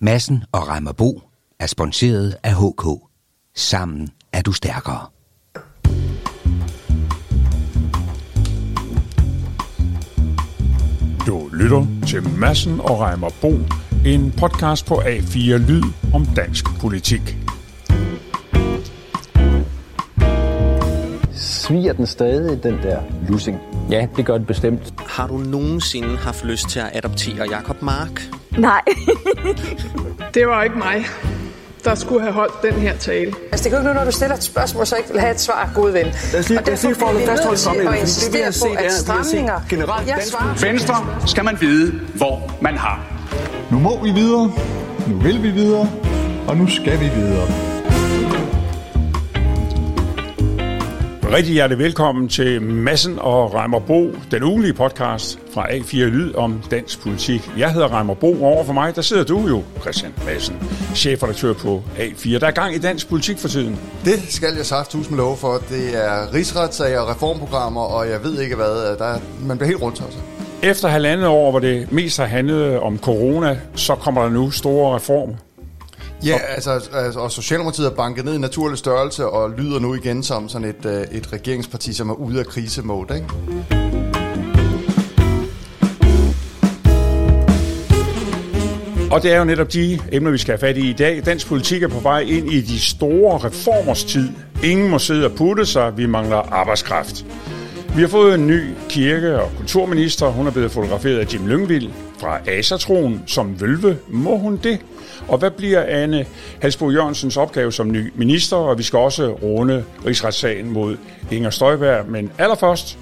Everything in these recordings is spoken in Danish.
Massen og Reimerbo er sponsoreret af HK. Sammen er du stærkere. Du lytter til Massen og Reimerbo, en podcast på A4 Lyd om dansk politik. Sviger den stadig, den der lussing? Ja, det gør det bestemt. Har du nogensinde haft lyst til at adoptere Jakob Mark? Nej. det var ikke mig, der skulle have holdt den her tale. Altså, det kan jo ikke nu, når du stiller et spørgsmål, så ikke vil have et svar, gode ven. Lad os lige, lad os lige for at fastholde sammenhængen, det vi har set, er, at stramninger... generelt dansk Venstre skal man vide, hvor man har. Nu må vi videre, nu vil vi videre, og nu skal vi videre. Rigtig hjertelig velkommen til Massen og Reimer Bo, den ugenlige podcast fra A4 Lyd om dansk politik. Jeg hedder Reimer Bo, og over for mig, der sidder du jo, Christian Madsen, chefredaktør på A4. Der er gang i dansk politik for tiden. Det skal jeg sagt tusind lov for. Det er rigsretssager, reformprogrammer, og jeg ved ikke hvad. Der, man bliver helt rundt også. Efter halvandet år, hvor det mest har handlet om corona, så kommer der nu store reformer. Ja, altså, altså, og Socialdemokratiet er banket ned i naturlig størrelse og lyder nu igen som sådan et, øh, et regeringsparti, som er ude af krisemode, ikke? Og det er jo netop de emner, vi skal have fat i i dag. Dansk politik er på vej ind i de store reformers tid. Ingen må sidde og putte sig, vi mangler arbejdskraft. Vi har fået en ny kirke- og kulturminister. Hun er blevet fotograferet af Jim Lyngvild fra Asatroen. Som vølve må hun det. Og hvad bliver Anne Halsbo Jørgensens opgave som ny minister? Og vi skal også runde rigsretssagen mod Inger Støjberg. Men allerførst,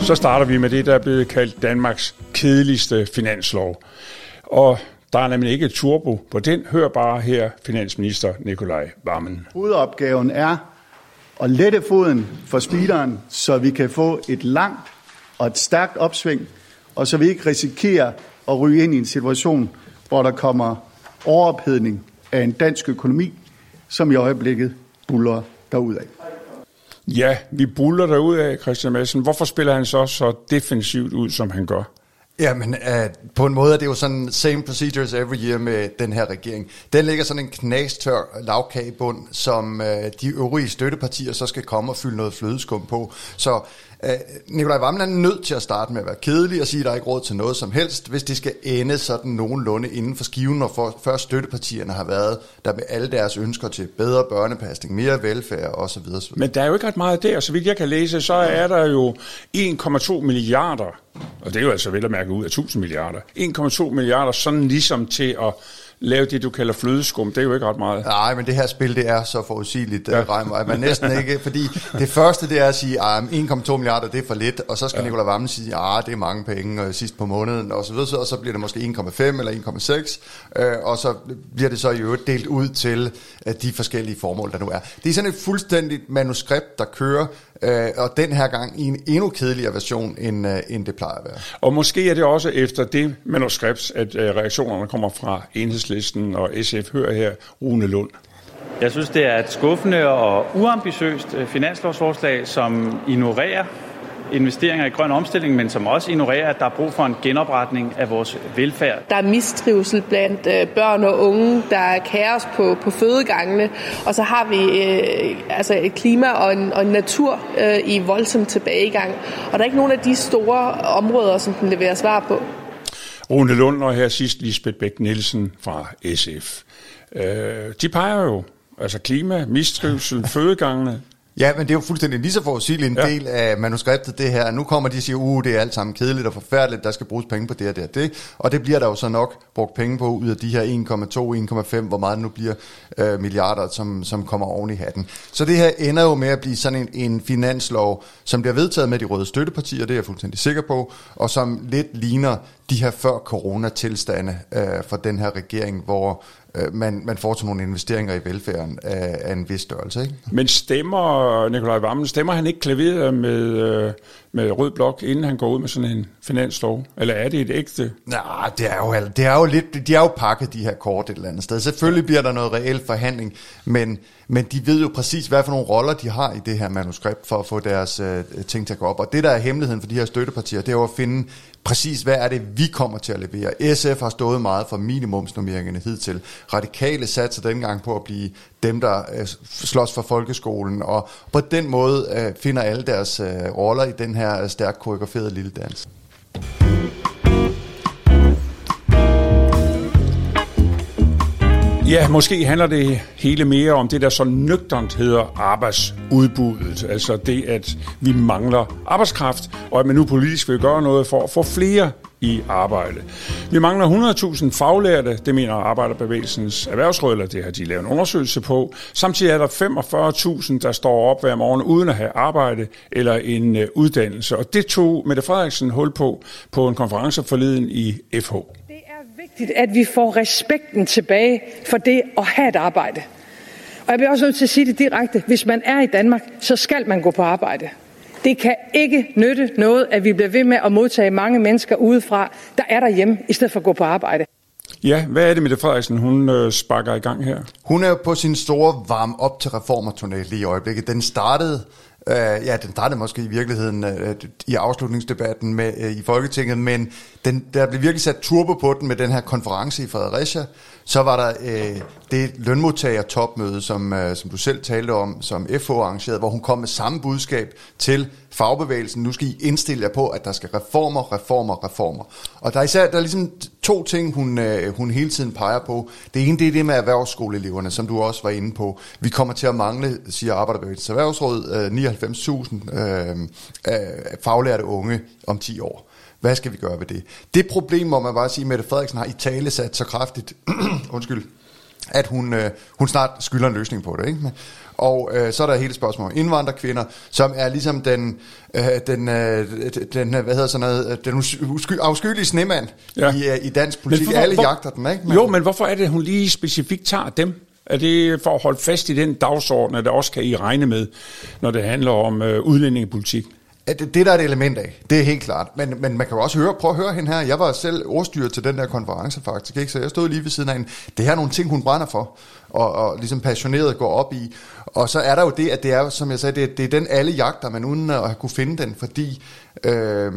så starter vi med det, der er blevet kaldt Danmarks kedeligste finanslov. Og der er nemlig ikke et turbo på den. Hør bare her, finansminister Nikolaj Vammen. Hovedopgaven er at lette foden for speederen, så vi kan få et langt og et stærkt opsving, og så vi ikke risikerer at ryge ind i en situation, hvor der kommer overophedning af en dansk økonomi, som i øjeblikket buller derud af. Ja, vi buller derud af, Christian Madsen. Hvorfor spiller han så så defensivt ud, som han gør? Ja, men uh, på en måde er det jo sådan same procedures every year med den her regering. Den ligger sådan en knastør lavkagebund, som uh, de øvrige støttepartier så skal komme og fylde noget flødeskum på. Så uh, Nikolaj Vammen er nødt til at starte med at være kedelig og sige, at der er ikke råd til noget som helst, hvis det skal ende sådan nogenlunde inden for skiven, når for, først støttepartierne har været der med alle deres ønsker til bedre børnepasning, mere velfærd osv. Men der er jo ikke ret meget der, så vidt jeg kan læse, så er der jo 1,2 milliarder og det er jo altså vel at mærke ud af 1000 milliarder. 1,2 milliarder sådan ligesom til at lave det, du kalder flødeskum. Det er jo ikke ret meget. Nej, men det her spil, det er så forudsigeligt, ja. Reimer, at man næsten ikke... Fordi det første, det er at sige, at 1,2 milliarder, det er for lidt, og så skal ja. Nicolai Vammen sige, at det er mange penge øh, sidst på måneden, og så videre, og så bliver det måske 1,5 eller 1,6, øh, og så bliver det så i øvrigt delt ud til øh, de forskellige formål, der nu er. Det er sådan et fuldstændigt manuskript, der kører, øh, og den her gang i en endnu kedeligere version, end, øh, end det plejer at være. Og måske er det også efter det manuskript, at øh, reaktionerne kommer fra enhedslisten og SF. Hører her Rune Lund. Jeg synes, det er et skuffende og uambitiøst øh, finanslovsforslag, som ignorerer investeringer i grøn omstilling, men som også ignorerer, at der er brug for en genopretning af vores velfærd. Der er mistrivsel blandt øh, børn og unge, der er kaos på, på fødegangene, og så har vi øh, altså et klima og en, og en natur øh, i voldsom tilbagegang. Og der er ikke nogen af de store områder, som den leverer svar på. Rune Lund og her sidst Lisbeth Bæk Nielsen fra SF. Øh, de peger jo, altså klima, mistrivsel, fødegangene, Ja, men det er jo fuldstændig lige så forudsigeligt en ja. del af manuskriptet, det her. Nu kommer de og siger, uh, det er alt sammen kedeligt og forfærdeligt, der skal bruges penge på det og det og det. Og det bliver der jo så nok brugt penge på ud af de her 1,2, 1,5, hvor meget det nu bliver øh, milliarder, som, som kommer oven i hatten. Så det her ender jo med at blive sådan en, en finanslov, som bliver vedtaget med de røde støttepartier, det er jeg fuldstændig sikker på, og som lidt ligner de her før coronatilstande øh, for den her regering, hvor man, man foretog nogle investeringer i velfærden af, af en vis størrelse. Ikke? Men stemmer Nikolaj Vammen, stemmer han ikke klaveret med, øh, med Rød Blok, inden han går ud med sådan en finanslov? Eller er det et ægte? Nej, det er jo, det er jo lidt, de er jo pakket de her kort et eller andet sted. Selvfølgelig bliver der noget reelt forhandling, men, men de ved jo præcis, hvad for nogle roller de har i det her manuskript for at få deres øh, ting til at gå op. Og det, der er hemmeligheden for de her støttepartier, det er jo at finde præcis hvad er det, vi kommer til at levere. SF har stået meget for minimumsnormeringerne hidtil. Radikale satser dengang på at blive dem, der øh, slås for folkeskolen, og på den måde øh, finder alle deres øh, roller i den her øh, stærkt koreograferede lille dans. Ja, måske handler det hele mere om det, der så nøgternt hedder arbejdsudbuddet. Altså det, at vi mangler arbejdskraft, og at man nu politisk vil gøre noget for at få flere i arbejde. Vi mangler 100.000 faglærte, det mener Arbejderbevægelsens Erhvervsråd, eller det har de lavet en undersøgelse på. Samtidig er der 45.000, der står op hver morgen uden at have arbejde eller en øh, uddannelse. Og det tog Mette Frederiksen hul på på en konference forleden i FH vigtigt, at vi får respekten tilbage for det at have et arbejde. Og jeg bliver også nødt til at sige det direkte. Hvis man er i Danmark, så skal man gå på arbejde. Det kan ikke nytte noget, at vi bliver ved med at modtage mange mennesker udefra, der er derhjemme, i stedet for at gå på arbejde. Ja, hvad er det, Mette Frederiksen, hun øh, sparker i gang her? Hun er på sin store varm op til reformerturné lige i øjeblikket. Den startede Uh, ja, den startede måske i virkeligheden uh, i afslutningsdebatten med, uh, i Folketinget, men den, der blev virkelig sat turbo på den med den her konference i Fredericia. Så var der uh, det lønmodtager-topmøde, som, uh, som du selv talte om, som FH arrangerede, hvor hun kom med samme budskab til fagbevægelsen. Nu skal I indstille jer på, at der skal reformer, reformer, reformer. Og der er især der er ligesom to ting, hun, øh, hun hele tiden peger på. Det ene det er det med erhvervsskoleeleverne, som du også var inde på. Vi kommer til at mangle, siger Arbejderbevægelsens Erhvervsråd, 99.000 øh, øh faglærte unge om 10 år. Hvad skal vi gøre ved det? Det problem, må man bare sige, at Mette Frederiksen har i tale sat så kraftigt, undskyld, at hun, øh, hun snart skylder en løsning på det. Ikke? Og øh, så er der hele spørgsmålet om indvandrerkvinder, som er ligesom den, øh, den, øh, den hvad hedder sådan noget, den usky, afskyelige snemand ja. i, øh, i dansk politik. Men for, Alle hvor, jagter den, ikke? Men, jo, men hvorfor er det, hun lige specifikt tager dem? Er det for at holde fast i den dagsorden, at det også kan I regne med, når det handler om øh, udlændingepolitik? Det, det der er et element af, det er helt klart. Men, men man kan jo også høre, prøv at høre hende her. Jeg var selv ordstyrer til den der konference faktisk, ikke? så jeg stod lige ved siden af hende. Det her er nogle ting, hun brænder for, og, og ligesom passioneret går op i. Og så er der jo det, at det er, som jeg sagde, det, det er den alle jagter, man uden at have kunne finde den, fordi øh,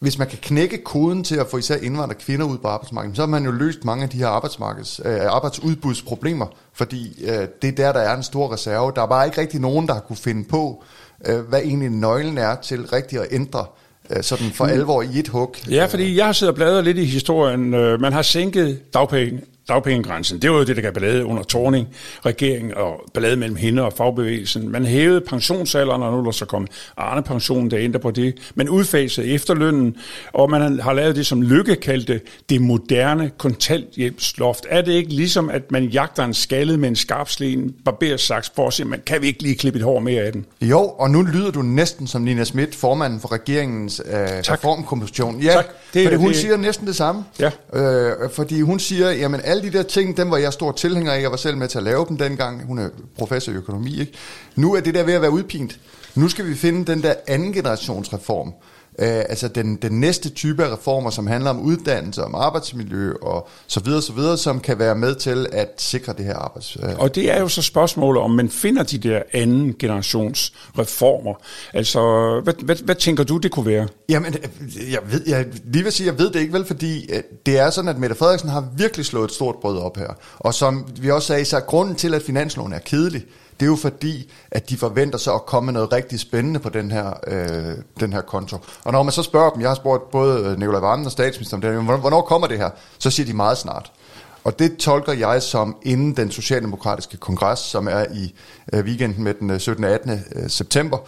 hvis man kan knække koden til at få især indvandrere kvinder ud på arbejdsmarkedet, så har man jo løst mange af de her arbejdsmarkeds, øh, arbejdsudbudsproblemer, fordi øh, det er der, der er en stor reserve. Der er bare ikke rigtig nogen, der har kunne finde på, øh, hvad egentlig nøglen er til rigtig at ændre øh, sådan for alvor i et hug. Ja, fordi jeg har siddet og bladret lidt i historien. Øh, man har sænket dagpenge, dagpengegrænsen. Det var jo det, der gav ballade under Torning, regeringen og ballade mellem hende og fagbevægelsen. Man hævede pensionsalderen, og nu er der så kommet Arne pension, der ændrer på det. Man udfasede efterlønnen, og man har lavet det, som Lykke kaldte det moderne kontanthjælpsloft. Er det ikke ligesom, at man jagter en skaldet med en skarpslen barbersaks for at se, man kan vi ikke lige klippe et hår mere af den? Jo, og nu lyder du næsten som Nina Schmidt, formanden for regeringens øh, reformkommission. Ja, tak. Det, fordi hun det... siger næsten det samme. Ja. Øh, fordi hun siger, jamen alle de der ting, dem var jeg stor tilhænger af. Jeg var selv med til at lave dem dengang. Hun er professor i økonomi. Ikke? Nu er det der ved at være udpint. Nu skal vi finde den der anden generationsreform. Uh, altså den, den næste type af reformer, som handler om uddannelse, om arbejdsmiljø og så videre, så videre, som kan være med til at sikre det her arbejds... Uh. Og det er jo så spørgsmålet, om man finder de der anden generations reformer. Altså, hvad, hvad, hvad tænker du, det kunne være? Jamen, jeg, ved, jeg lige vil sige, jeg ved det ikke vel, fordi det er sådan, at Mette Frederiksen har virkelig slået et stort brød op her. Og som vi også sagde, så er grunden til, at finansloven er kedelig, det er jo fordi, at de forventer sig at komme med noget rigtig spændende på den her, øh, den her konto. Og når man så spørger dem, jeg har spurgt både øh, Nicolai Vammen og statsministeren, hvornår kommer det her? Så siger de meget snart. Og det tolker jeg som inden den socialdemokratiske kongres, som er i øh, weekenden med den øh, 17. og 18. Øh, september.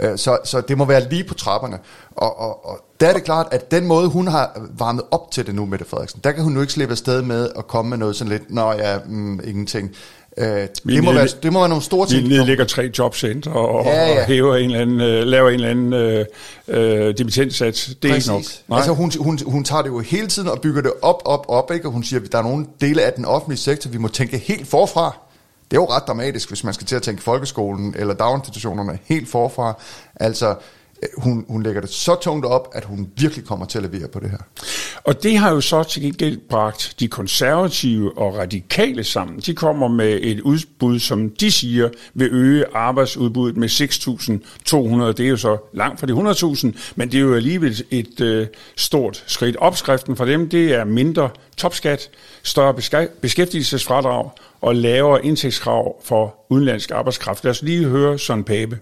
Øh, så, så det må være lige på trapperne. Og, og, og der er det klart, at den måde, hun har varmet op til det nu, Mette Frederiksen, der kan hun nu ikke slippe afsted med at komme med noget sådan lidt, nå ja, mm, ingenting. Øh, det, må være, det må være nogle store ting. Vi nedlægger tre jobcenter og, ja, ja. og hæver en eller anden, uh, laver en eller anden uh, uh, dimittentsats. Det er Præcis. ikke nok. Nej. Altså hun, hun, hun tager det jo hele tiden og bygger det op, op, op. Ikke? Og hun siger, at der er nogle dele af den offentlige sektor, vi må tænke helt forfra. Det er jo ret dramatisk, hvis man skal til at tænke folkeskolen eller daginstitutionerne helt forfra. Altså, hun, hun lægger det så tungt op, at hun virkelig kommer til at levere på det her. Og det har jo så til gengæld bragt de konservative og radikale sammen. De kommer med et udbud, som de siger vil øge arbejdsudbuddet med 6.200. Det er jo så langt fra de 100.000, men det er jo alligevel et øh, stort skridt. Opskriften for dem, det er mindre topskat, større beskæftigelsesfradrag og lavere indtægtskrav for udenlandsk arbejdskraft. Lad os lige høre Søren Pape.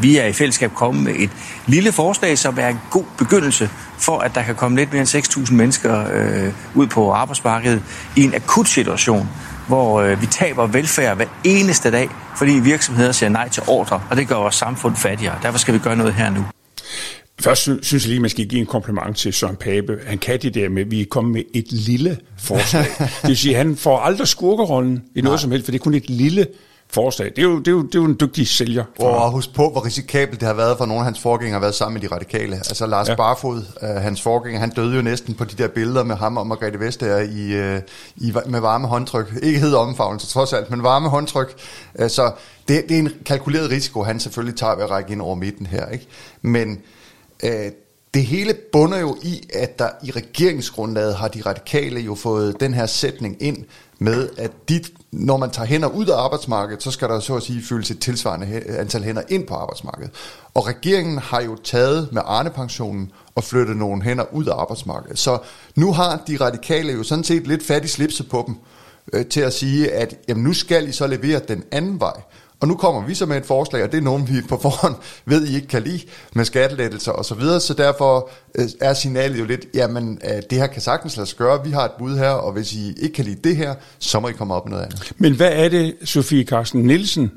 Vi er i fællesskab kommet med et lille forslag, som er en god begyndelse for, at der kan komme lidt mere end 6.000 mennesker øh, ud på arbejdsmarkedet i en akut situation, hvor øh, vi taber velfærd hver eneste dag, fordi virksomheder siger nej til ordre, og det gør vores samfund fattigere. Derfor skal vi gøre noget her nu. Først synes jeg lige, man skal give en kompliment til Søren Pape. Han kan det der med, at vi er kommet med et lille forslag. det vil sige, at han får aldrig skurkerollen i noget Nej. som helst, for det er kun et lille forslag. Det er jo, det er jo, det er jo en dygtig sælger. For... Og husk på, hvor risikabelt det har været for nogle af hans forgængere at være sammen med de radikale. Altså Lars ja. Barfod, uh, hans forgænger, han døde jo næsten på de der billeder med ham og Margrethe Vestager i, uh, i, med varme håndtryk. Ikke hed omfavnelse trods alt, men varme håndtryk. Uh, så det, det er en kalkuleret risiko, han selvfølgelig tager ved at række ind over midten her. Ikke? Men uh, det hele bunder jo i, at der i regeringsgrundlaget har de radikale jo fået den her sætning ind med, at de, når man tager hænder ud af arbejdsmarkedet, så skal der så at sige føles et tilsvarende antal hænder ind på arbejdsmarkedet. Og regeringen har jo taget med Arne-pensionen og flyttet nogle hænder ud af arbejdsmarkedet. Så nu har de radikale jo sådan set lidt fat i slipset på dem øh, til at sige, at jamen, nu skal I så levere den anden vej. Og nu kommer vi så med et forslag, og det er nogen, vi på forhånd ved, I ikke kan lide, med skattelettelser og så videre, så derfor øh, er signalet jo lidt, jamen øh, det her kan sagtens lade sig gøre, vi har et bud her, og hvis I ikke kan lide det her, så må I komme op med noget andet. Men hvad er det, Sofie Carsten Nielsen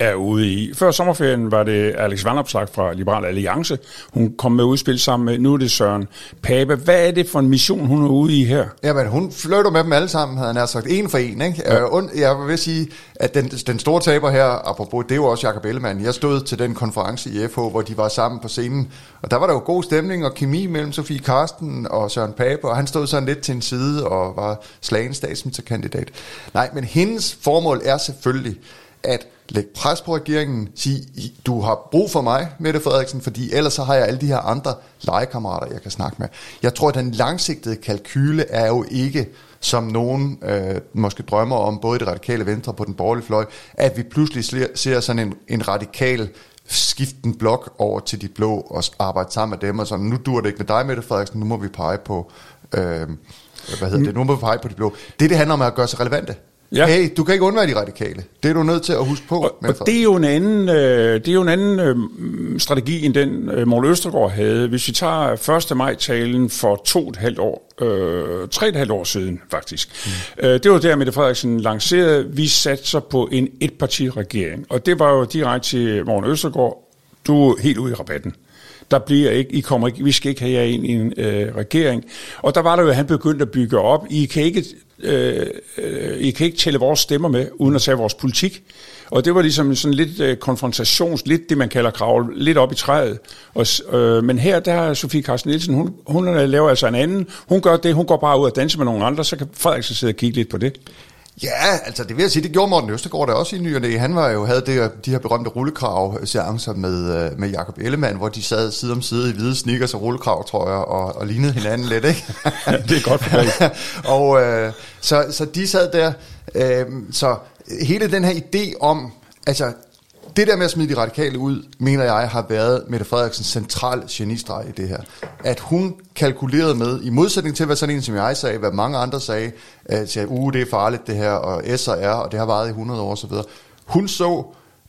er ude i. Før sommerferien var det Alex Vandopslag fra Liberal Alliance. Hun kom med udspil sammen med, nu er det Søren Pape. Hvad er det for en mission, hun er ude i her? Jamen, hun flytter med dem alle sammen, havde han sagt, en for en. Ikke? Ja. Jeg vil sige, at den, den store taber her, apropos, det er jo også Jacob Ellemann. Jeg stod til den konference i FH, hvor de var sammen på scenen, og der var der jo god stemning og kemi mellem Sofie Karsten og Søren Pape, og han stod sådan lidt til en side og var slagen statsministerkandidat. Nej, men hendes formål er selvfølgelig, at lægge pres på regeringen, sige, du har brug for mig, Mette Frederiksen, fordi ellers så har jeg alle de her andre legekammerater, jeg kan snakke med. Jeg tror, at den langsigtede kalkyle er jo ikke, som nogen øh, måske drømmer om, både det radikale venstre på den borgerlige fløj, at vi pludselig ser sådan en, en radikal skift en blok over til de blå og arbejde sammen med dem, og sådan, nu dur det ikke med dig, Mette Frederiksen, nu må vi pege på, øh, hvad hedder det, nu må vi pege på de blå. Det, det handler om at gøre sig relevante. Ja. Hey, du kan ikke undvære de radikale. Det er du nødt til at huske på. Og, og det er jo en anden, øh, det er jo en anden øh, strategi, end den øh, Morten Østergaard havde. Hvis vi tager 1. maj-talen for to og et halvt år, øh, tre og et halvt år siden faktisk. Mm. Øh, det var der, Mette Frederiksen lancerede, vi satser på en etpartiregering. Og det var jo direkte til Morten Østergaard, du er helt ude i rabatten der bliver ikke, I kommer ikke, vi skal ikke have jer ind i en øh, regering. Og der var der jo, at han begyndte at bygge op. I kan ikke, øh, øh, I kan ikke tælle vores stemmer med, uden at tage vores politik. Og det var ligesom sådan lidt øh, konfrontations, lidt det man kalder kravl, lidt op i træet. Og, øh, men her, der er Sofie Carsten Nielsen, hun, hun øh, laver altså en anden. Hun gør det, hun går bare ud og danser med nogle andre, så kan Frederik så sidde og kigge lidt på det. Ja, altså det vil jeg sige, det gjorde Morten Østergaard da også i nyerne. Han var jo, havde det, de her berømte rullekrav-seancer med, øh, med Jakob Ellemann, hvor de sad side om side i hvide sneakers og rullekrav, tror jeg, og, og lignede hinanden lidt, ikke? ja, det er godt for Og øh, så, så de sad der, øh, så hele den her idé om, altså det der med at smide de radikale ud, mener jeg har været Mette Frederiksens central genistreg i det her. At hun kalkulerede med, i modsætning til hvad sådan en som jeg sagde, hvad mange andre sagde, at sagde, uh, det er farligt det her, og S og R, og det har varet i 100 år osv. Hun så,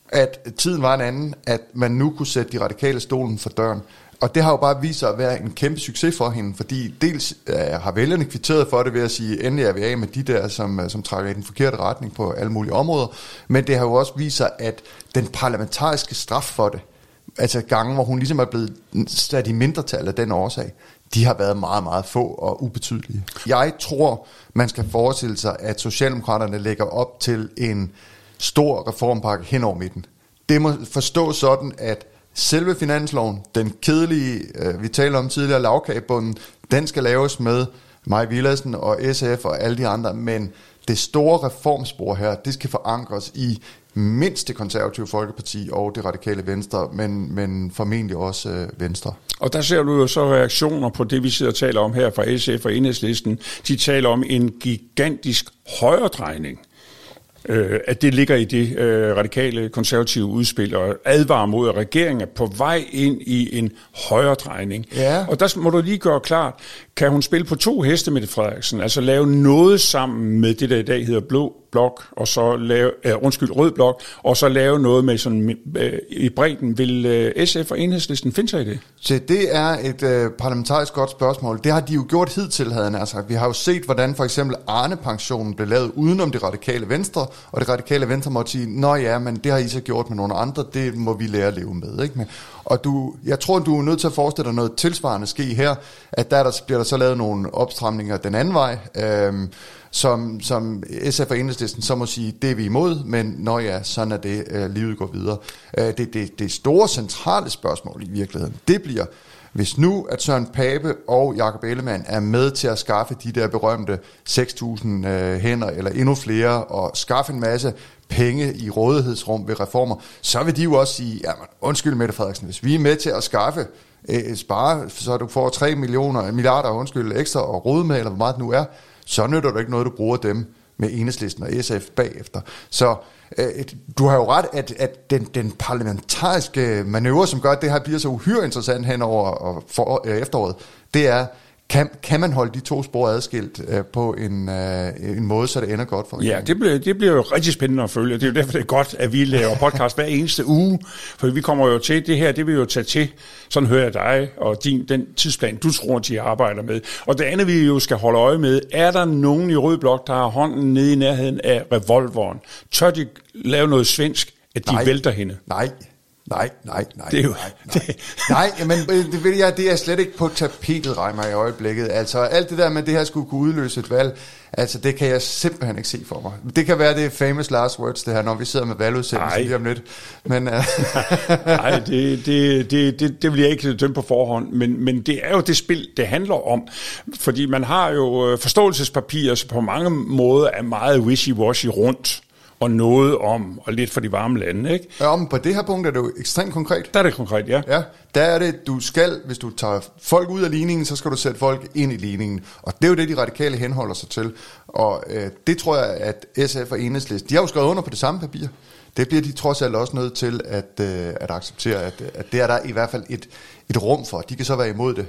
at tiden var en anden, at man nu kunne sætte de radikale stolen for døren. Og det har jo bare vist sig at være en kæmpe succes for hende, fordi dels øh, har vælgerne kvitteret for det ved at sige, endelig er vi af med de der, som, øh, som trækker i den forkerte retning på alle mulige områder, men det har jo også vist sig, at den parlamentariske straf for det, altså gange, hvor hun ligesom er blevet sat i mindretal af den årsag, de har været meget, meget få og ubetydelige. Jeg tror, man skal forestille sig, at Socialdemokraterne lægger op til en stor reformpakke hen over midten. Det må forstås sådan, at Selve finansloven, den kedelige, øh, vi taler om tidligere, lavkagebunden, den skal laves med Maj Villadsen og SF og alle de andre, men det store reformspor her, det skal forankres i mindst det konservative Folkeparti og det radikale Venstre, men, men formentlig også øh, Venstre. Og der ser du jo så reaktioner på det, vi sidder og taler om her fra SF og Enhedslisten. De taler om en gigantisk højredrejning øh, at det ligger i det øh, radikale konservative udspil og advarer mod, at regeringen er på vej ind i en højre drejning. Ja. Og der må du lige gøre klart, kan hun spille på to heste, med Frederiksen, altså lave noget sammen med det, der i dag hedder blå blok, og så lave, uh, undskyld, rød blok, og så lave noget med sådan uh, i bredden. Vil øh, uh, SF og Enhedslisten finde sig i det? Så det er et uh, parlamentarisk godt spørgsmål. Det har de jo gjort hidtil, havde han sagt. Vi har jo set, hvordan for eksempel Arne-pensionen blev lavet udenom det radikale venstre, og det radikale venstre måtte sige, nå ja, men det har I så gjort med nogle andre, det må vi lære at leve med. Ikke? Men, Og du, jeg tror, du er nødt til at forestille dig noget tilsvarende ske her, at der, der bliver der så lavet nogle opstramninger den anden vej, øh, som, som SF og Enhedslisten så må sige, det er vi imod, men når ja, sådan er det, øh, livet går videre. Øh, det, det, det store centrale spørgsmål i virkeligheden, det bliver, hvis nu at Søren Pape og Jakob Ellemann er med til at skaffe de der berømte 6.000 øh, hænder eller endnu flere, og skaffe en masse penge i rådighedsrum ved reformer, så vil de jo også sige, jamen, undskyld Mette Frederiksen, hvis vi er med til at skaffe, øh, spare, så du får 3 millioner, milliarder undskyld, ekstra og rode med, eller hvor meget det nu er, så nytter du ikke noget, du bruger dem med enhedslisten og SF bagefter. Så øh, du har jo ret, at, at den, den parlamentariske manøvre, som gør, at det her bliver så uhyre interessant hen over for, øh, efteråret, det er, kan, kan man holde de to spor adskilt øh, på en, øh, en måde, så det ender godt for Ja, det bliver, det bliver jo rigtig spændende at følge. Det er jo derfor, det er godt, at vi laver podcast hver eneste uge. For vi kommer jo til, det her, det vil jo tage til, sådan hører jeg dig, og din, den tidsplan, du tror, de arbejder med. Og det andet, vi jo skal holde øje med, er der nogen i Rød Blok, der har hånden nede i nærheden af revolveren? Tør de lave noget svensk, at de Nej. vælter hende? Nej, Nej, nej, nej. Det er jo, nej, nej. nej, men det, ved jeg, det er slet ikke på tapetet, Reimer, i øjeblikket. Altså, alt det der med, det her skulle kunne udløse et valg, altså, det kan jeg simpelthen ikke se for mig. Det kan være, det famous last words, det her, når vi sidder med valgudsendelsen lige om lidt. Men, uh... Nej, det, det, det, det, det vil jeg ikke dømme på forhånd, men, men det er jo det spil, det handler om. Fordi man har jo øh, forståelsespapirer, som på mange måder er meget wishy-washy rundt og noget om, og lidt for de varme lande, ikke? Ja, men på det her punkt er det jo ekstremt konkret. Der er det konkret, ja. Ja, der er det, du skal, hvis du tager folk ud af ligningen, så skal du sætte folk ind i ligningen. Og det er jo det, de radikale henholder sig til. Og øh, det tror jeg, at SF og Enhedslisten, de har jo skrevet under på det samme papir. Det bliver de trods alt også nødt til at, øh, at acceptere, at, at det er der i hvert fald et, et rum for. De kan så være imod det.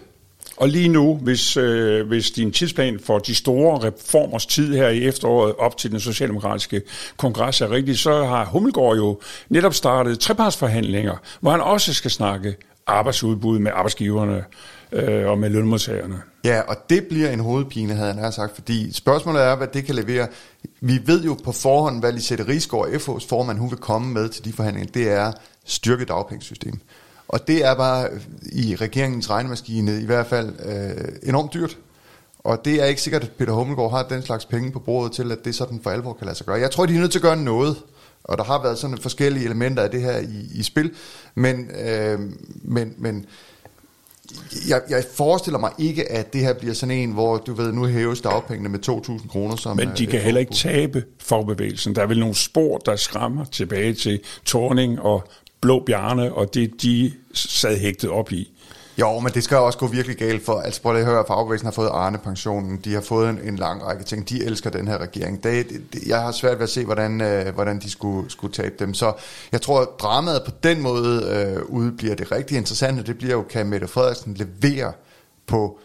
Og lige nu, hvis, øh, hvis din tidsplan for de store reformers tid her i efteråret op til den socialdemokratiske kongres er rigtig, så har Hummelgaard jo netop startet trepartsforhandlinger, hvor han også skal snakke arbejdsudbud med arbejdsgiverne øh, og med lønmodtagerne. Ja, og det bliver en hovedpine, havde han sagt, fordi spørgsmålet er, hvad det kan levere. Vi ved jo på forhånd, hvad Lisette Rigsgaard, FH's formand, hun vil komme med til de forhandlinger, det er styrket dagpengesystem. Og det er bare i regeringens regnemaskine i hvert fald øh, enormt dyrt. Og det er ikke sikkert, at Peter Hummelgaard har den slags penge på bordet til, at det sådan for alvor kan lade sig gøre. Jeg tror, de er nødt til at gøre noget. Og der har været sådan forskellige elementer af det her i, i spil. Men, øh, men, men jeg, jeg forestiller mig ikke, at det her bliver sådan en, hvor du ved, nu hæves dagpengene med 2.000 kroner. Som Men de kan heller ikke tabe fagbevægelsen. Der er vel nogle spor, der skræmmer tilbage til Torning og Blå Bjarne, og det de sad hægtet op i. Jo, men det skal også gå virkelig galt for, altså prøv at høre, fagbevægelsen har fået Arne-pensionen, de har fået en, en lang række ting, de elsker den her regering. Det, det, jeg har svært ved at se, hvordan, øh, hvordan de skulle, skulle tabe dem. Så jeg tror, at dramaet på den måde øh, ude bliver det rigtig interessante, det bliver jo, kan Mette Frederiksen levere på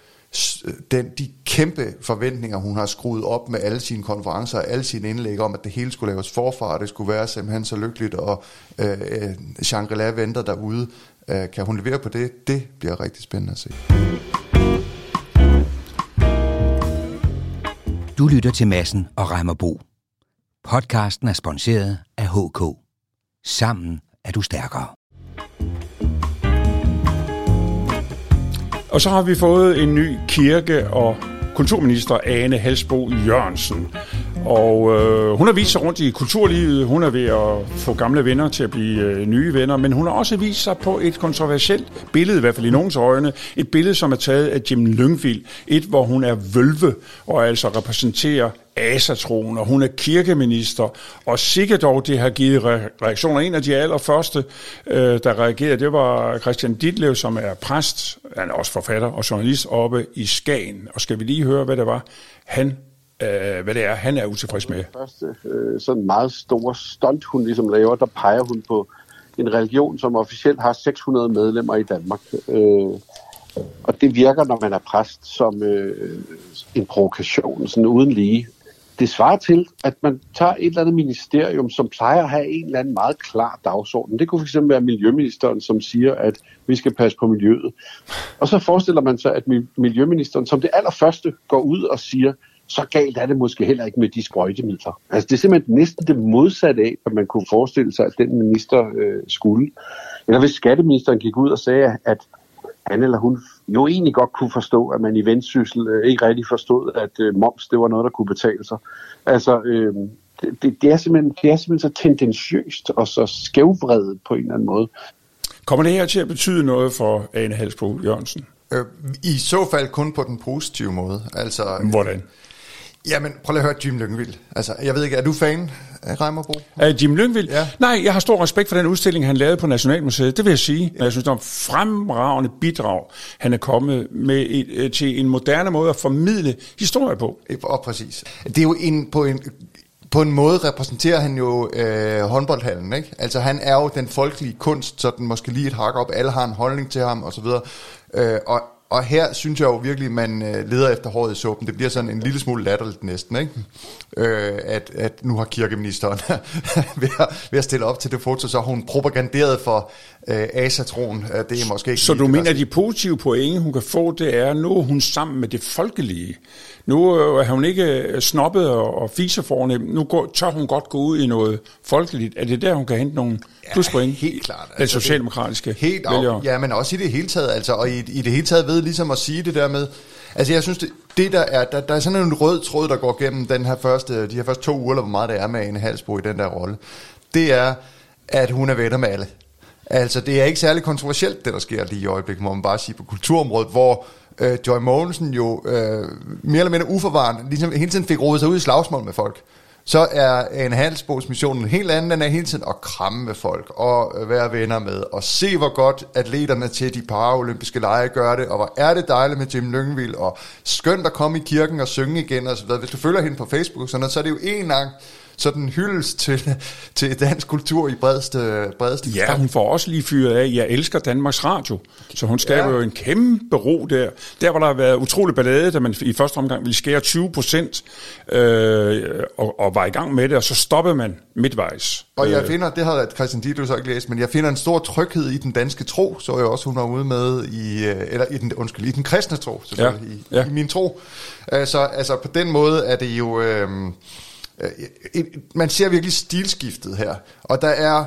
den, de kæmpe forventninger, hun har skruet op med alle sine konferencer og alle sine indlæg om, at det hele skulle laves forfra, og det skulle være simpelthen så lykkeligt, og øh, øh Shangri-La venter derude. Øh, kan hun levere på det? Det bliver rigtig spændende at se. Du lytter til Massen og Reimerbo. Podcasten er sponsoreret af HK. Sammen er du stærkere. Og så har vi fået en ny kirke- og kulturminister, Ane Halsbo Jørgensen. Og øh, hun har vist sig rundt i kulturlivet, hun er ved at få gamle venner til at blive øh, nye venner, men hun har også vist sig på et kontroversielt billede, i hvert fald i nogens øjne, et billede, som er taget af Jim Lyngvild, et hvor hun er vølve og altså repræsenterer asatroen, og hun er kirkeminister, og sikkert dog det har givet re- reaktioner. En af de allerførste, øh, der reagerede, det var Christian Ditlev, som er præst, han er også forfatter og journalist oppe i Skagen. Og skal vi lige høre, hvad det var, han øh, hvad det er, han er utilfreds med. første øh, sådan meget store stunt, hun ligesom laver, der peger hun på en religion, som officielt har 600 medlemmer i Danmark. Øh, og det virker, når man er præst, som øh, en provokation, sådan uden lige. Det svarer til, at man tager et eller andet ministerium, som plejer at have en eller anden meget klar dagsorden. Det kunne fx være Miljøministeren, som siger, at vi skal passe på miljøet. Og så forestiller man sig, at Miljøministeren som det allerførste går ud og siger, så galt er det måske heller ikke med de sprøjtemidler. Altså det er simpelthen næsten det modsatte af, hvad man kunne forestille sig, at den minister øh, skulle. Eller hvis skatteministeren gik ud og sagde, at han eller hun jo egentlig godt kunne forstå, at man i vendsyssel øh, ikke rigtig forstod, at øh, moms det var noget, der kunne betale sig. Altså, øh, det, det, det, er simpelthen, det er simpelthen så tendensiøst og så skævvredet på en eller anden måde. Kommer det her til at betyde noget for Ane Halsbro Jørgensen? Øh, I så fald kun på den positive måde. Altså, Hvordan? Jamen, prøv lige at høre Jim Lyngvild. Altså, jeg ved ikke, er du fan af Reimerbo? Af Jim Lyngvild? Ja. Nej, jeg har stor respekt for den udstilling, han lavede på Nationalmuseet. Det vil jeg sige. Jeg synes, det er en fremragende bidrag, han er kommet med et, øh, til en moderne måde at formidle historie på. Og præcis. Det er jo en, på en på en måde repræsenterer han jo øh, håndboldhallen, ikke? Altså han er jo den folkelige kunst, så den måske lige et hak op, alle har en holdning til ham osv. Øh, og og her synes jeg jo virkelig, man øh, leder efter håret i suppen. Det bliver sådan en lille smule latterligt næsten, ikke? Øh, at, at nu har kirkeministeren ved, at, ved at stille op til det foto, så har hun propaganderet for øh, asatroen. Det er måske ikke Så du mener, at de positive pointe, hun kan få, det er, nu er hun sammen med det folkelige. Nu øh, er hun ikke øh, snobbet og, og fisefornem. Nu går, tør hun godt gå ud i noget folkeligt. Er det der, hun kan hente nogle pluspoint? Ja, helt klart. Den altså, socialdemokratiske helt vælgere. Ja, men også i det hele taget. Altså, og i, i det hele taget ved ligesom at sige det der med, Altså jeg synes, det, det der er, der, der er sådan en rød tråd, der går gennem den her første, de her første to uger, eller hvor meget det er med en halsbro i den der rolle. Det er, at hun er venner med alle. Altså det er ikke særlig kontroversielt, det der sker lige i øjeblikket, må man bare sige på kulturområdet, hvor øh, Joy Mogensen jo øh, mere eller mindre uforvarende, ligesom hele tiden fik rodet sig ud i slagsmål med folk. Så er en handelsbogsmission en helt anden. Den er hele tiden at kramme med folk og øh, være venner med. Og se, hvor godt atleterne til de paralympiske lege gør det. Og hvor er det dejligt med Jim Lyngvild. Og skønt at komme i kirken og synge igen. Og så videre. Hvis du følger hende på Facebook, sådan noget, så er det jo en gang sådan hyldes til, til dansk kultur i bredeste, bredeste Ja, hun får også lige fyret af, jeg elsker Danmarks Radio. Så hun skaber ja. jo en kæmpe ro der. Der hvor der har været utrolig ballade, da man i første omgang ville skære 20 procent øh, og, og var i gang med det, og så stoppede man midtvejs. Og jeg øh. finder, det har Christian Dietl så ikke læst, men jeg finder en stor tryghed i den danske tro, så jeg også, hun var ude med i, øh, eller i den, undskyld, i den kristne tro, selvfølgelig, ja. Ja. I, i min tro. Altså, altså på den måde er det jo... Øh, Øh, man ser virkelig stilskiftet her, og der er,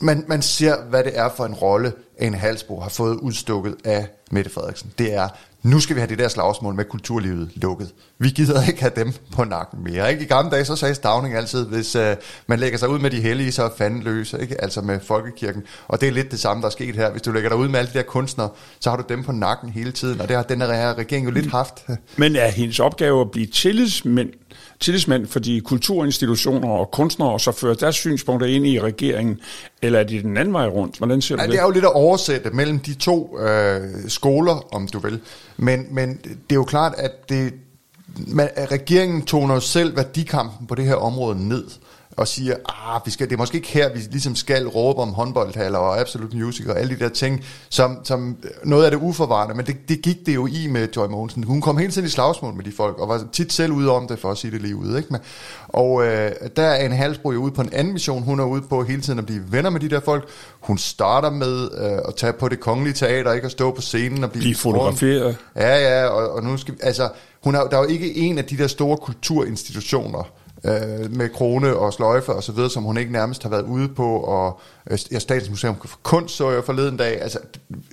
man, man ser, hvad det er for en rolle, en Halsbo har fået udstukket af Mette Frederiksen. Det er, nu skal vi have det der slagsmål med kulturlivet lukket. Vi gider ikke have dem på nakken mere. Ikke? I gamle dage, så sagde Stavning altid, hvis uh, man lægger sig ud med de hellige, så er fanden løs, ikke? altså med folkekirken. Og det er lidt det samme, der er sket her. Hvis du lægger dig ud med alle de der kunstnere, så har du dem på nakken hele tiden, og det har den her regering jo lidt haft. Men er hendes opgave at blive tillidsmænd tillidsmænd for de kulturinstitutioner og kunstnere, og så fører deres synspunkter ind i regeringen, eller er det den anden vej rundt? Hvordan ser du ja, det? Det er jo lidt at oversætte mellem de to øh, skoler, om du vil. Men, men det er jo klart, at det, man, regeringen toner jo selv værdikampen på det her område ned og siger, ah, vi skal, det er måske ikke her, vi ligesom skal råbe om håndboldhaller og Absolute Music og alle de der ting, som, som noget af det uforvarende, men det, det gik det jo i med Joy Mogensen. Hun kom hele tiden i slagsmål med de folk, og var tit selv ude om det, for at sige det lige ud. Ikke? Og øh, der er en halsbro ude på en anden mission, hun er ude på hele tiden at blive venner med de der folk. Hun starter med øh, at tage på det kongelige teater, ikke at stå på scenen og blive, blive fotograferet. Ja, ja, og, og nu skal altså, hun er, der er jo ikke en af de der store kulturinstitutioner, øh, med krone og sløjfe og så videre, som hun ikke nærmest har været ude på, og øh, Statens Museum for Kunst så jeg forleden dag. Altså,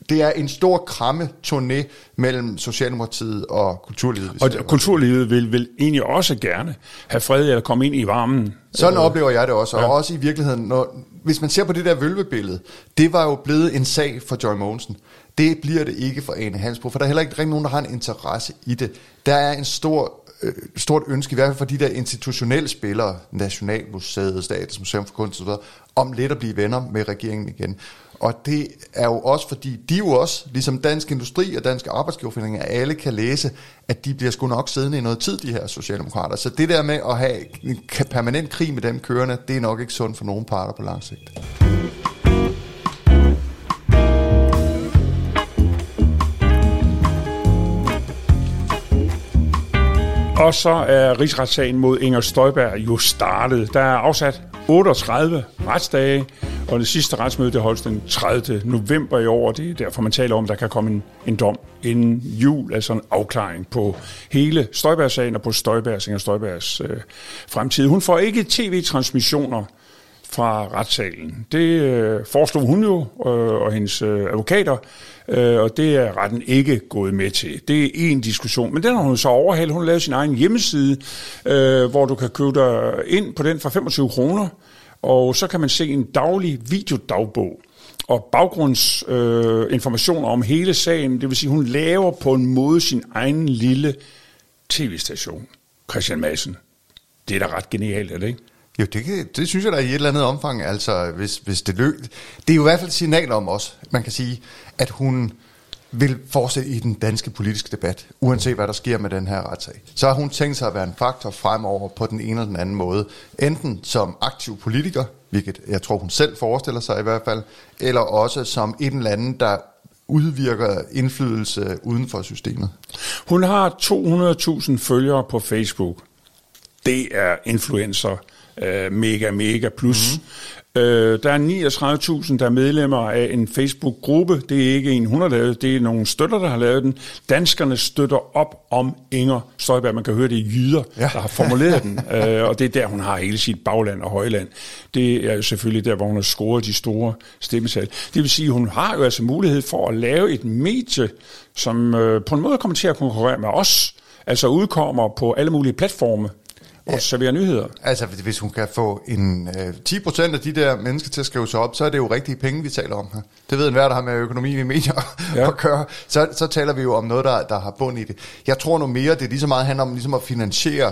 det er en stor kramme turné mellem Socialdemokratiet og kulturlivet. Og kulturlivet vil, vil egentlig også gerne have fred eller komme ind i varmen. Sådan øh, oplever jeg det også, og ja. også i virkeligheden, når, hvis man ser på det der vølvebillede, det var jo blevet en sag for Joy Mogensen. Det bliver det ikke for Ane Hansbro, for der er heller ikke rigtig nogen, der har en interesse i det. Der er en stor øh, stort ønske, i hvert fald for de der institutionelle spillere, Nationalmuseet, Statens Museum for Kunst osv., om lidt at blive venner med regeringen igen. Og det er jo også, fordi de jo også, ligesom Dansk Industri og Danske Arbejdsgiverforeninger, alle kan læse, at de bliver sgu nok siddende i noget tid, de her socialdemokrater. Så det der med at have en permanent krig med dem kørende, det er nok ikke sundt for nogen parter på lang sigt. Og så er rigsretssagen mod Inger Støjberg jo startet. Der er afsat 38 retsdage, og det sidste retsmøde det holdes den 30. november i år. Det er derfor, man taler om, at der kan komme en, en dom inden jul, altså en afklaring på hele Støjberg-sagen og på Støjbergs, Inger Støjbergs øh, fremtid. Hun får ikke tv-transmissioner fra retssalen. Det øh, foreslog hun jo, øh, og hendes øh, advokater, øh, og det er retten ikke gået med til. Det er en diskussion, men den har hun så overhældt. Hun lavede sin egen hjemmeside, øh, hvor du kan købe dig ind på den for 25 kroner, og så kan man se en daglig videodagbog og baggrundsinformationer øh, om hele sagen. Det vil sige, hun laver på en måde sin egen lille tv-station. Christian Madsen. Det er da ret genialt, er det ikke? Jo, det, kan, det synes jeg da i et eller andet omfang, altså hvis, hvis det løb. Det er jo i hvert fald et signal om os, man kan sige, at hun vil fortsætte i den danske politiske debat, uanset hvad der sker med den her retssag. Så har hun tænkt sig at være en faktor fremover på den ene eller den anden måde. Enten som aktiv politiker, hvilket jeg tror hun selv forestiller sig i hvert fald, eller også som en eller anden, der udvirker indflydelse uden for systemet. Hun har 200.000 følgere på Facebook. Det er influencer øh, mega, mega plus. Mm. Øh, der er 39.000, der er medlemmer af en Facebook-gruppe. Det er ikke en, hun har lavet, det er nogle støtter, der har lavet den. Danskerne støtter op om Inger Støjberg. Man kan høre, det er jyder, ja. der har formuleret den. Øh, og det er der, hun har hele sit bagland og højland. Det er jo selvfølgelig der, hvor hun har scoret de store stemmetal. Det vil sige, hun har jo altså mulighed for at lave et medie, som øh, på en måde kommer til at konkurrere med os. Altså udkommer på alle mulige platforme og servere nyheder. Altså, hvis hun kan få en øh, 10% af de der mennesker til at skrive sig op, så er det jo rigtige penge, vi taler om her. Det ved enhver, der har med økonomi i medier ja. at gøre. Så, så taler vi jo om noget, der, der har bund i det. Jeg tror nu mere, det er lige så meget handler om ligesom at finansiere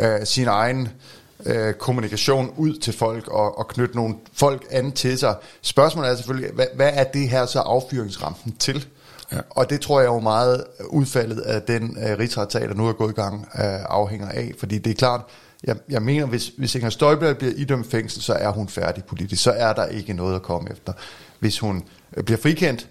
øh, sin egen øh, kommunikation ud til folk og, og knytte nogle folk an til sig. Spørgsmålet er selvfølgelig, hvad, hvad er det her så affyringsrampen til? Ja. Og det tror jeg jo meget udfaldet af den øh, uh, rigsretssag, der nu er gået i gang, uh, afhænger af. Fordi det er klart, jeg, jeg mener, hvis, hvis Inger Støjberg bliver idømt fængsel, så er hun færdig politisk. Så er der ikke noget at komme efter. Hvis hun øh, bliver frikendt,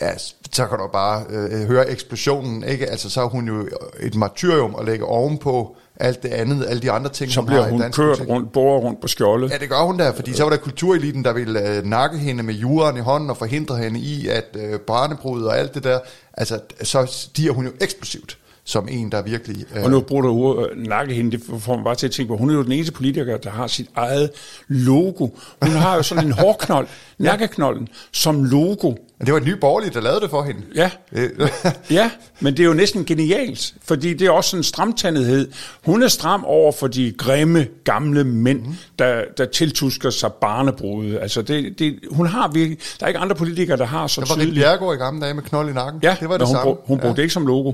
ja, så kan du bare uh, høre eksplosionen. Ikke? Altså, så er hun jo et martyrium at lægge ovenpå alt det andet, alle de andre ting, Så bliver hun, hun kørt politik. rundt, borer rundt på skjoldet. Ja, det gør hun der, fordi så var der kultureliten, der ville uh, nakke hende med juraen i hånden og forhindre hende i at uh, barnebrud og alt det der. Altså, så stiger hun jo eksplosivt som en, der virkelig... Øh... Og nu bruger du ordet øh, nakke hende, det får man bare til at tænke på. Hun er jo den eneste politiker, der har sit eget logo. Hun har jo sådan en hårknold, nakkeknolden, som logo. Det var et nye borgerlige, der lavede det for hende. Ja. ja, men det er jo næsten genialt, fordi det er også en stramtandethed. Hun er stram over for de grimme, gamle mænd, mm. der, der tiltusker sig barnebrudet. Altså det, det, hun har virkelig, der er ikke andre politikere, der har så tydeligt. Det var tydeligt. Bjergård i gamle dage med knold i nakken. Ja, det var det hun, samme. Brug, hun brugte ja. det ikke som logo.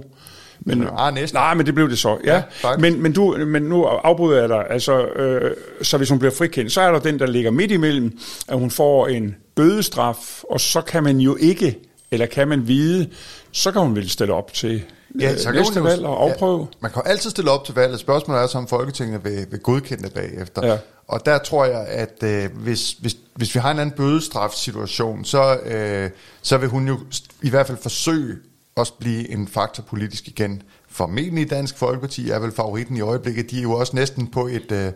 Men, ah, næsten. Nej, men det blev det så, ja. ja men, men, du, men nu afbryder jeg dig. Altså, øh, så hvis hun bliver frikendt, så er der den, der ligger midt imellem, at hun får en bødestraf, og så kan man jo ikke, eller kan man vide, så kan hun vel stille op til ja, så næste kan valg og afprøve. Ja, man kan altid stille op til valget. Spørgsmålet er så, om Folketinget vil, vil godkende det bagefter. Ja. Og der tror jeg, at øh, hvis, hvis, hvis vi har en anden bødestrafsituation, så, øh, så vil hun jo i hvert fald forsøge også blive en faktor politisk igen. Formentlig Dansk Folkeparti er vel favoritten i øjeblikket. De er jo også næsten på et, øh,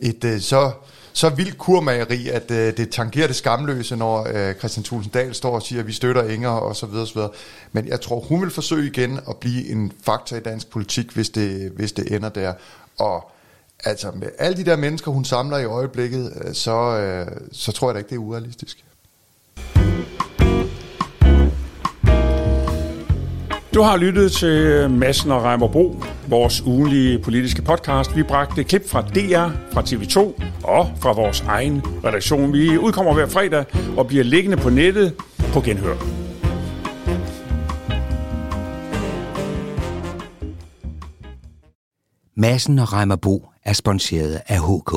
et, et øh, så, så vildt kurmageri, at øh, det tangerer det skamløse, når øh, Christian Thulsen Dahl står og siger, at vi støtter Inger og så videre, og så videre. Men jeg tror, hun vil forsøge igen at blive en faktor i dansk politik, hvis det, hvis det ender der. Og altså med alle de der mennesker, hun samler i øjeblikket, øh, så, øh, så tror jeg da ikke, det er urealistisk. Du har lyttet til Massen og Reimer Bro, vores ugenlige politiske podcast. Vi bragte klip fra DR, fra TV2 og fra vores egen redaktion. Vi udkommer hver fredag og bliver liggende på nettet på genhør. Massen og Reimer Bo er sponsoreret af HK.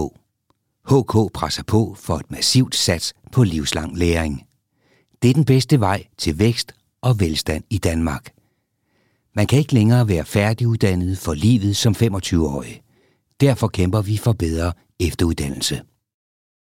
HK presser på for et massivt sats på livslang læring. Det er den bedste vej til vækst og velstand i Danmark. Man kan ikke længere være færdiguddannet for livet som 25-årig. Derfor kæmper vi for bedre efteruddannelse.